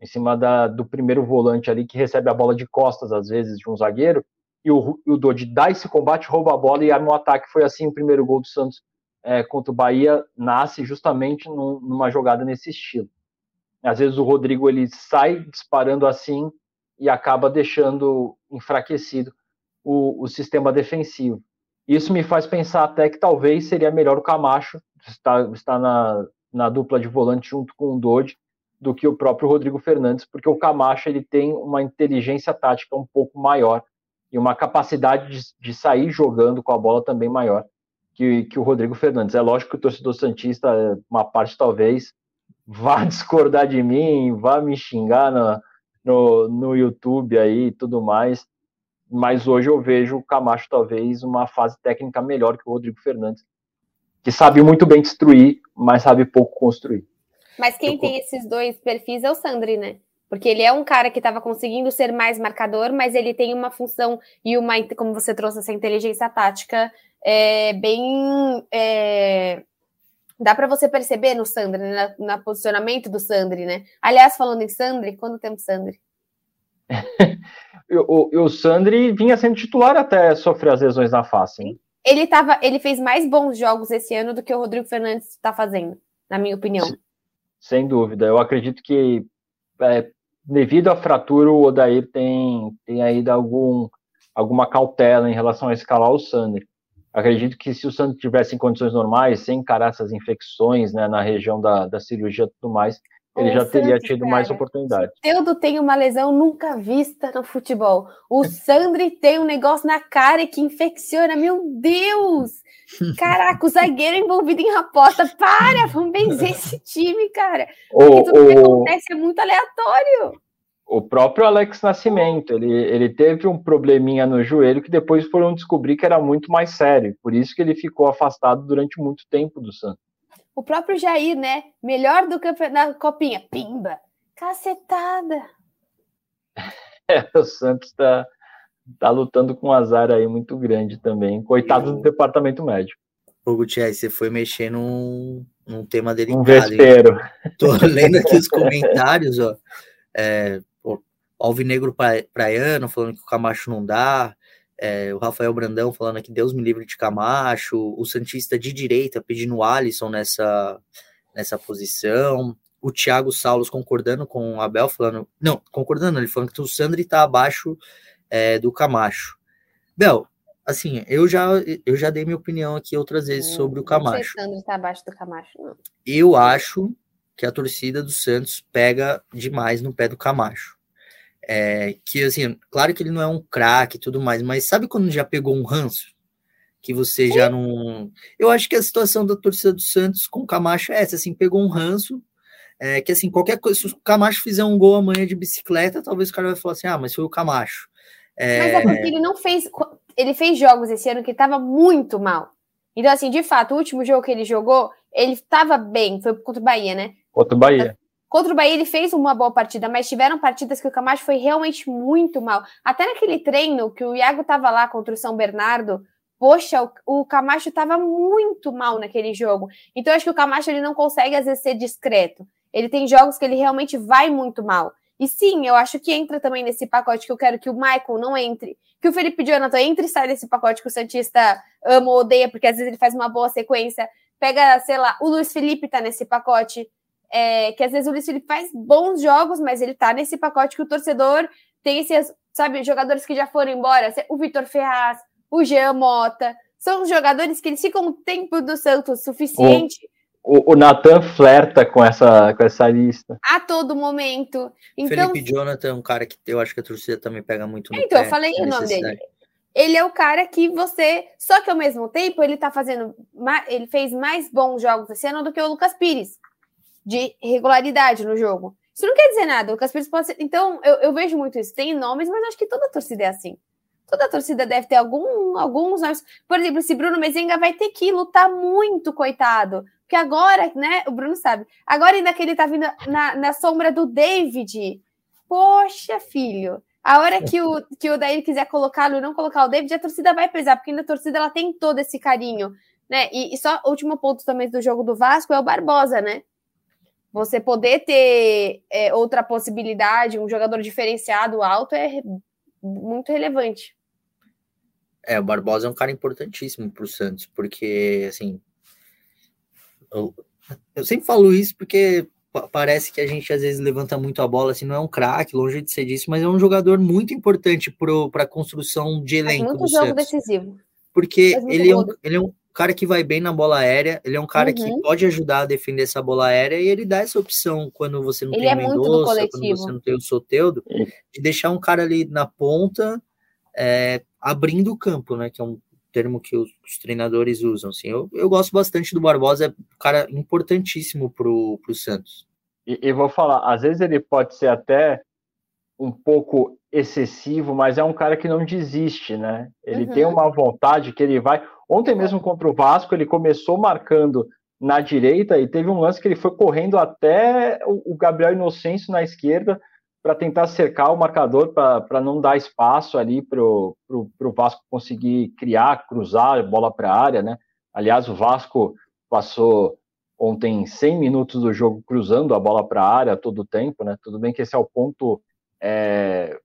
em cima da, do primeiro volante ali, que recebe a bola de costas, às vezes, de um zagueiro, e o, o Dodge dá esse combate, rouba a bola e arma o ataque. Foi assim o primeiro gol do Santos é, contra o Bahia, nasce justamente num, numa jogada nesse estilo. Às vezes o Rodrigo ele sai disparando assim e acaba deixando enfraquecido o, o sistema defensivo. Isso me faz pensar até que talvez seria melhor o Camacho estar, estar na, na dupla de volante junto com o Dodge do que o próprio Rodrigo Fernandes, porque o Camacho ele tem uma inteligência tática um pouco maior e uma capacidade de, de sair jogando com a bola também maior que, que o Rodrigo Fernandes. É lógico que o torcedor Santista, uma parte talvez, vá discordar de mim, vá me xingar no, no, no YouTube aí e tudo mais, mas hoje eu vejo o Camacho talvez uma fase técnica melhor que o Rodrigo Fernandes, que sabe muito bem destruir, mas sabe pouco construir. Mas quem eu... tem esses dois perfis é o Sandri, né? Porque ele é um cara que estava conseguindo ser mais marcador, mas ele tem uma função e uma, como você trouxe, essa inteligência tática é, bem. É, dá para você perceber no Sandri, né, no posicionamento do Sandri, né? Aliás, falando em Sandri, quando temos Sandri? o, o Sandri vinha sendo titular até sofrer as lesões na face. Hein? Ele, tava, ele fez mais bons jogos esse ano do que o Rodrigo Fernandes está fazendo, na minha opinião. Sem dúvida. Eu acredito que é, devido à fratura, o Odair tem, tem ainda algum, alguma cautela em relação a escalar o Sandri. Acredito que se o Sandri tivesse em condições normais, sem encarar essas infecções né, na região da, da cirurgia e tudo mais, ele o já teria tido cara, mais oportunidade. O Teudo tem uma lesão nunca vista no futebol. O Sandri tem um negócio na cara que infecciona. Meu Deus! Caraca, o zagueiro envolvido em aposta. Para, vamos benzer esse time, cara. Porque tudo o, que acontece é muito aleatório. O próprio Alex Nascimento, ele, ele teve um probleminha no joelho que depois foram descobrir que era muito mais sério. Por isso que ele ficou afastado durante muito tempo do Santos. O próprio Jair, né? Melhor do campeonato na copinha. Pimba! Cacetada! É, o Santos tá, tá lutando com um azar aí muito grande também. Coitado do departamento médico. Ô, Gutierrez, você foi mexer num, num tema delicado. Um vespeiro. Tô lendo aqui os comentários, ó. É, Alvinegro Praiano falando que o Camacho não dá. É, o Rafael Brandão falando aqui, Deus me livre de Camacho, o Santista de direita pedindo o Alisson nessa, nessa posição, o Thiago Saulos concordando com o Abel, falando, não, concordando, ele falando que o Sandri está abaixo é, do Camacho. Bel, assim, eu já, eu já dei minha opinião aqui outras vezes hum, sobre o Camacho. Não sei se está abaixo do Camacho, não. Eu acho que a torcida do Santos pega demais no pé do Camacho. É, que assim, claro que ele não é um craque e tudo mais, mas sabe quando já pegou um ranço? Que você já não. Eu acho que a situação da torcida do Santos com o Camacho é essa, assim, pegou um ranço. É, que assim, qualquer coisa, se o Camacho fizer um gol amanhã de bicicleta, talvez o cara vai falar assim: ah, mas foi o Camacho. É... Mas é porque ele não fez. Ele fez jogos esse ano que estava muito mal. Então, assim, de fato, o último jogo que ele jogou, ele estava bem, foi contra o Bahia, né? Contra o Bahia. Contra o Bahia ele fez uma boa partida, mas tiveram partidas que o Camacho foi realmente muito mal. Até naquele treino que o Iago estava lá contra o São Bernardo, poxa, o, Camacho estava muito mal naquele jogo. Então acho que o Camacho ele não consegue às vezes ser discreto. Ele tem jogos que ele realmente vai muito mal. E sim, eu acho que entra também nesse pacote que eu quero que o Michael não entre, que o Felipe Jonathan entre e sai desse pacote que o Santista ama ou odeia, porque às vezes ele faz uma boa sequência. Pega, sei lá, o Luiz Felipe tá nesse pacote é, que às vezes o Luiz Felipe faz bons jogos, mas ele tá nesse pacote que o torcedor tem esses, sabe, jogadores que já foram embora, o Vitor Ferraz, o Jean Mota, são jogadores que eles ficam o tempo do Santos suficiente. O, o, o Natan flerta com essa, com essa lista. A todo momento. Então, Felipe Jonathan é um cara que eu acho que a torcida também pega muito no Então, pé, eu falei o nome dele. Ele é o cara que você. Só que ao mesmo tempo, ele tá fazendo. Ele fez mais bons jogos esse ano do que o Lucas Pires de regularidade no jogo. Isso não quer dizer nada. O Lucas Pires pode ser. Então, eu, eu vejo muito isso. Tem nomes, mas acho que toda torcida é assim. Toda torcida deve ter algum, alguns nomes. Por exemplo, se Bruno Mezenga vai ter que lutar muito, coitado. Porque agora, né? O Bruno sabe. Agora ainda que ele tá vindo na, na sombra do David. Poxa, filho. A hora que o, que o Daí quiser colocá-lo e não colocar o David, a torcida vai pesar, porque ainda a torcida ela tem todo esse carinho. Né? E, e só último ponto também do jogo do Vasco é o Barbosa, né? Você poder ter é, outra possibilidade, um jogador diferenciado alto é muito relevante. É, o Barbosa é um cara importantíssimo para o Santos, porque, assim, eu, eu, sempre falo isso porque parece que a gente às vezes levanta muito a bola, assim, não é um craque, longe de ser disso, mas é um jogador muito importante para a construção de elenco Faz muito jogo Santos. decisivo porque ele é, um, ele é um cara que vai bem na bola aérea, ele é um cara uhum. que pode ajudar a defender essa bola aérea e ele dá essa opção quando você não ele tem é o Mendonça, quando você não tem o Soteudo, de deixar um cara ali na ponta, é, abrindo o campo, né? Que é um termo que os, os treinadores usam. Assim. Eu, eu gosto bastante do Barbosa, é um cara importantíssimo pro, pro Santos. E, e vou falar, às vezes ele pode ser até um pouco excessivo, mas é um cara que não desiste, né? Ele uhum. tem uma vontade que ele vai. Ontem mesmo contra o Vasco, ele começou marcando na direita e teve um lance que ele foi correndo até o Gabriel Inocêncio na esquerda para tentar cercar o marcador, para não dar espaço ali para o Vasco conseguir criar, cruzar bola para a área, né? Aliás, o Vasco passou ontem 100 minutos do jogo cruzando a bola para a área todo o tempo, né? Tudo bem que esse é o ponto é,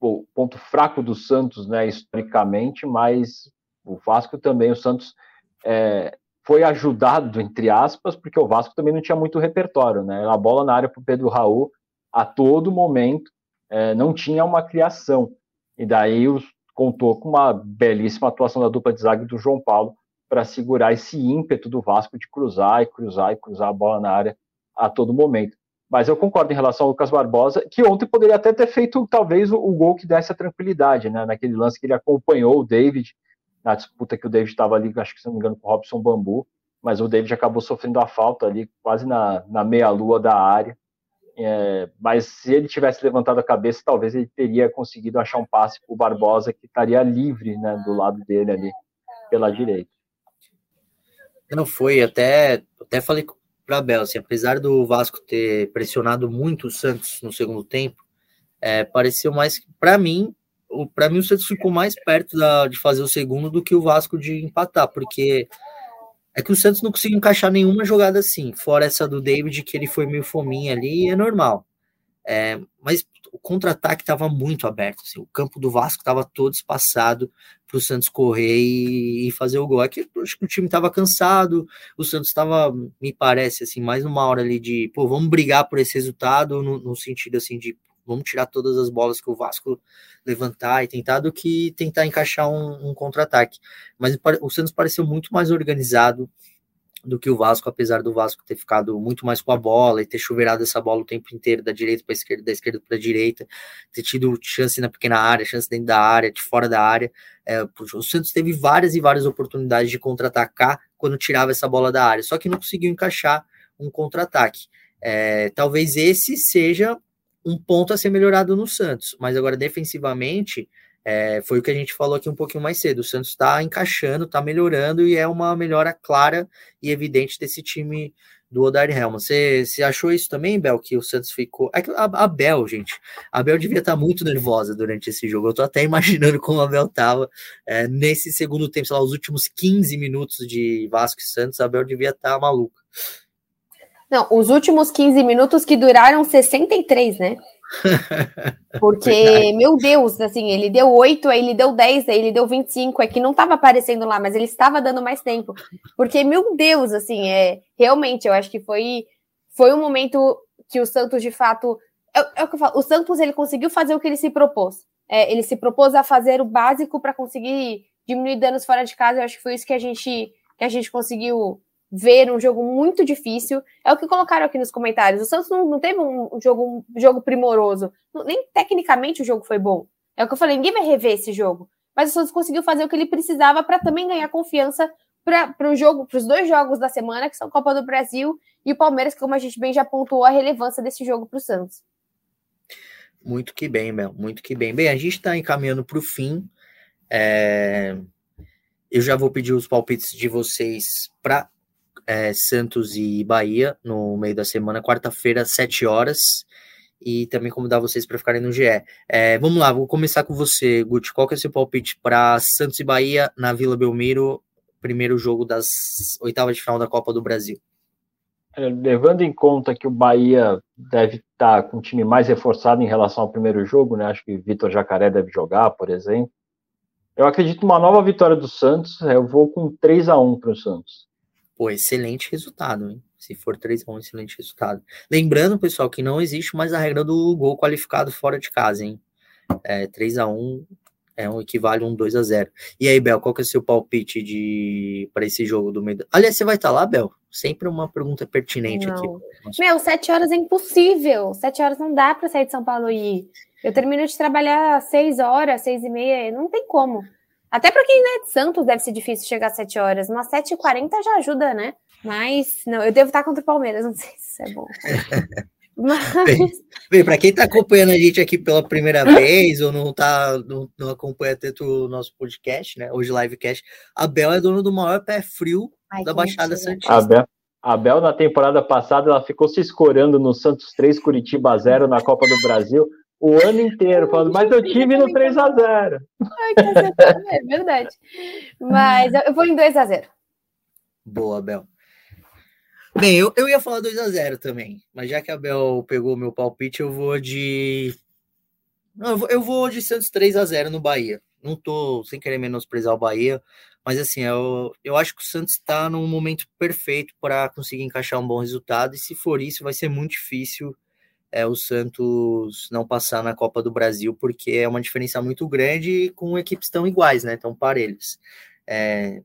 o ponto fraco do Santos, né, historicamente, mas o Vasco também, o Santos é, foi ajudado, entre aspas, porque o Vasco também não tinha muito repertório, né? A bola na área para o Pedro Raul a todo momento, é, não tinha uma criação. E daí os, contou com uma belíssima atuação da dupla de zaga do João Paulo para segurar esse ímpeto do Vasco de cruzar e cruzar e cruzar a bola na área a todo momento. Mas eu concordo em relação ao Lucas Barbosa, que ontem poderia até ter feito talvez o, o gol que desse a tranquilidade, né? Naquele lance que ele acompanhou o David, na disputa que o David estava ali, acho que se não me engano, com o Robson Bambu, mas o David acabou sofrendo a falta ali, quase na, na meia-lua da área. É, mas se ele tivesse levantado a cabeça, talvez ele teria conseguido achar um passe para o Barbosa, que estaria livre né, do lado dele ali, pela direita. Não foi, até, até falei para Abel, assim, apesar do Vasco ter pressionado muito o Santos no segundo tempo, é, pareceu mais, para mim, para mim o Santos ficou mais perto da, de fazer o segundo do que o Vasco de empatar, porque é que o Santos não conseguiu encaixar nenhuma jogada assim, fora essa do David, que ele foi meio fominha ali, é normal. É, mas o contra-ataque estava muito aberto. Assim, o campo do Vasco estava todo espaçado para o Santos correr e, e, fazer o gol. É acho que o time estava cansado, o Santos estava, me parece, assim, mais uma hora ali de, pô, vamos brigar por esse resultado, no, no sentido assim de vamos tirar todas as bolas que o Vasco levantar e tentar do que tentar encaixar um, um contra-ataque. Mas o Santos pareceu muito mais organizado, do que o Vasco, apesar do Vasco ter ficado muito mais com a bola e ter chuveirado essa bola o tempo inteiro, da direita para a esquerda, da esquerda para a direita, ter tido chance na pequena área, chance dentro da área, de fora da área. É, o Santos teve várias e várias oportunidades de contra-atacar quando tirava essa bola da área, só que não conseguiu encaixar um contra-ataque. É, talvez esse seja um ponto a ser melhorado no Santos, mas agora defensivamente é, foi o que a gente falou aqui um pouquinho mais cedo. O Santos está encaixando, está melhorando e é uma melhora clara e evidente desse time do Odair Helman. Você, achou isso também, Bel, que o Santos ficou. É a, a Bel, gente, a Bel devia estar tá muito nervosa durante esse jogo. Eu tô até imaginando como a Bel tava é, nesse segundo tempo, sei lá, os últimos 15 minutos de Vasco e Santos, a Bel devia estar tá maluca. Não, os últimos 15 minutos que duraram 63, né? Porque, meu Deus, assim, ele deu 8, aí ele deu 10, aí ele deu 25, é que não estava aparecendo lá, mas ele estava dando mais tempo. Porque, meu Deus, assim, é realmente, eu acho que foi, foi um momento que o Santos, de fato. É, é o que eu falo, o Santos ele conseguiu fazer o que ele se propôs. É, ele se propôs a fazer o básico para conseguir diminuir danos fora de casa. Eu acho que foi isso que a gente, que a gente conseguiu ver um jogo muito difícil. É o que colocaram aqui nos comentários. O Santos não, não teve um jogo, um jogo primoroso. Nem tecnicamente o jogo foi bom. É o que eu falei, ninguém vai rever esse jogo. Mas o Santos conseguiu fazer o que ele precisava para também ganhar confiança para o jogo, para os dois jogos da semana, que são Copa do Brasil e o Palmeiras, que como a gente bem já pontuou a relevância desse jogo para o Santos. Muito que bem, Mel, muito que bem. Bem, a gente está encaminhando para o fim. É... Eu já vou pedir os palpites de vocês para é, Santos e Bahia no meio da semana, quarta-feira, 7 horas. E também convidar vocês para ficarem no GE. É, vamos lá, vou começar com você, Guti. Qual que é o seu palpite para Santos e Bahia na Vila Belmiro, primeiro jogo das oitavas de final da Copa do Brasil? Levando em conta que o Bahia deve estar com um time mais reforçado em relação ao primeiro jogo, né? Acho que Vitor Jacaré deve jogar, por exemplo. Eu acredito numa nova vitória do Santos. Eu vou com 3 a 1 para o Santos. Pô, excelente resultado, hein? Se for 3 a 1 excelente resultado. Lembrando, pessoal, que não existe mais a regra do gol qualificado fora de casa, hein? É, 3 a 1 É um equivale a um 2 a 0 E aí, Bel, qual que é o seu palpite de para esse jogo do meio? Aliás, você vai estar tá lá, Bel? Sempre uma pergunta pertinente não. aqui. Meu, sete horas é impossível. Sete horas não dá para sair de São Paulo e ir. Eu termino de trabalhar seis horas, seis e meia, não tem como. Até para quem é de Santos deve ser difícil chegar às sete horas. Mas sete e quarenta já ajuda, né? Mas, não, eu devo estar contra o Palmeiras, não sei se isso é bom. Mas... Bem, para quem está acompanhando a gente aqui pela primeira vez ou não tá, não, não, acompanha tanto o nosso podcast, né? Hoje livecast, a Bel é dona do maior pé frio Ai, da Baixada Santista. A Bel, a Bel, na temporada passada, ela ficou se escorando no Santos 3, Curitiba 0 na Copa do Brasil o ano inteiro, falando, mas eu tive no 3 a 0 É verdade. Mas eu vou em 2 a 0 Boa, Bel. Bem, eu, eu ia falar 2 a 0 também, mas já que a Bel pegou meu palpite, eu vou de. Não, eu, vou, eu vou de Santos 3 a 0 no Bahia. Não tô sem querer menosprezar o Bahia, mas assim, eu, eu acho que o Santos está num momento perfeito para conseguir encaixar um bom resultado, e se for isso, vai ser muito difícil é, o Santos não passar na Copa do Brasil, porque é uma diferença muito grande com equipes tão iguais, né? Tão parelhos. É,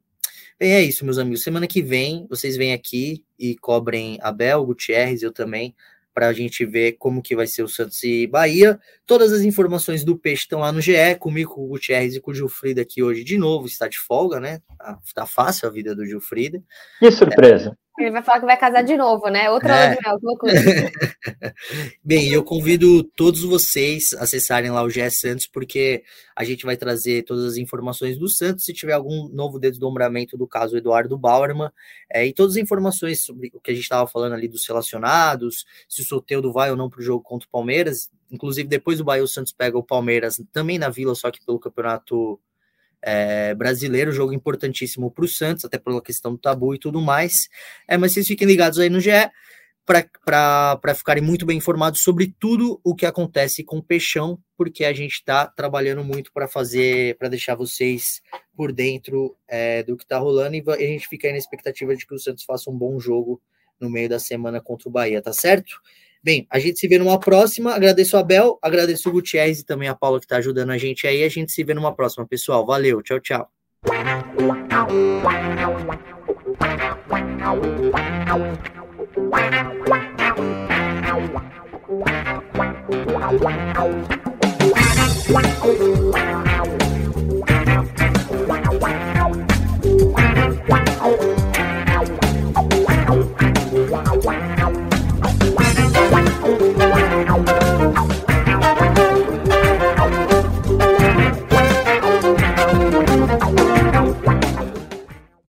Bem, é isso, meus amigos. Semana que vem vocês vêm aqui e cobrem Abel, Gutierrez, eu também, para a gente ver como que vai ser o Santos e Bahia. Todas as informações do Peixe estão lá no GE, comigo, com o Gutierrez e com o Gilfrida aqui hoje de novo, está de folga, né? Tá, tá fácil a vida do Gilfrida. Que surpresa! É, ele vai falar que vai casar de novo, né? Outra é. que loucura. Bem, eu convido todos vocês a acessarem lá o GS Santos, porque a gente vai trazer todas as informações do Santos, se tiver algum novo desdobramento do caso Eduardo Bauerman, é, e todas as informações sobre o que a gente estava falando ali dos relacionados, se o Soteudo vai ou não para o jogo contra o Palmeiras. Inclusive, depois do Bahia, o Santos pega o Palmeiras também na Vila, só que pelo campeonato é, brasileiro, jogo importantíssimo para o Santos, até pela questão do tabu e tudo mais. É, mas vocês fiquem ligados aí no GE para ficarem muito bem informados sobre tudo o que acontece com o Peixão, porque a gente está trabalhando muito para fazer, para deixar vocês por dentro é, do que está rolando e a gente fica aí na expectativa de que o Santos faça um bom jogo no meio da semana contra o Bahia, tá certo? Bem, a gente se vê numa próxima. Agradeço a Bel, agradeço o Gutierrez e também a Paula que está ajudando a gente aí. A gente se vê numa próxima, pessoal. Valeu, tchau, tchau. Wow.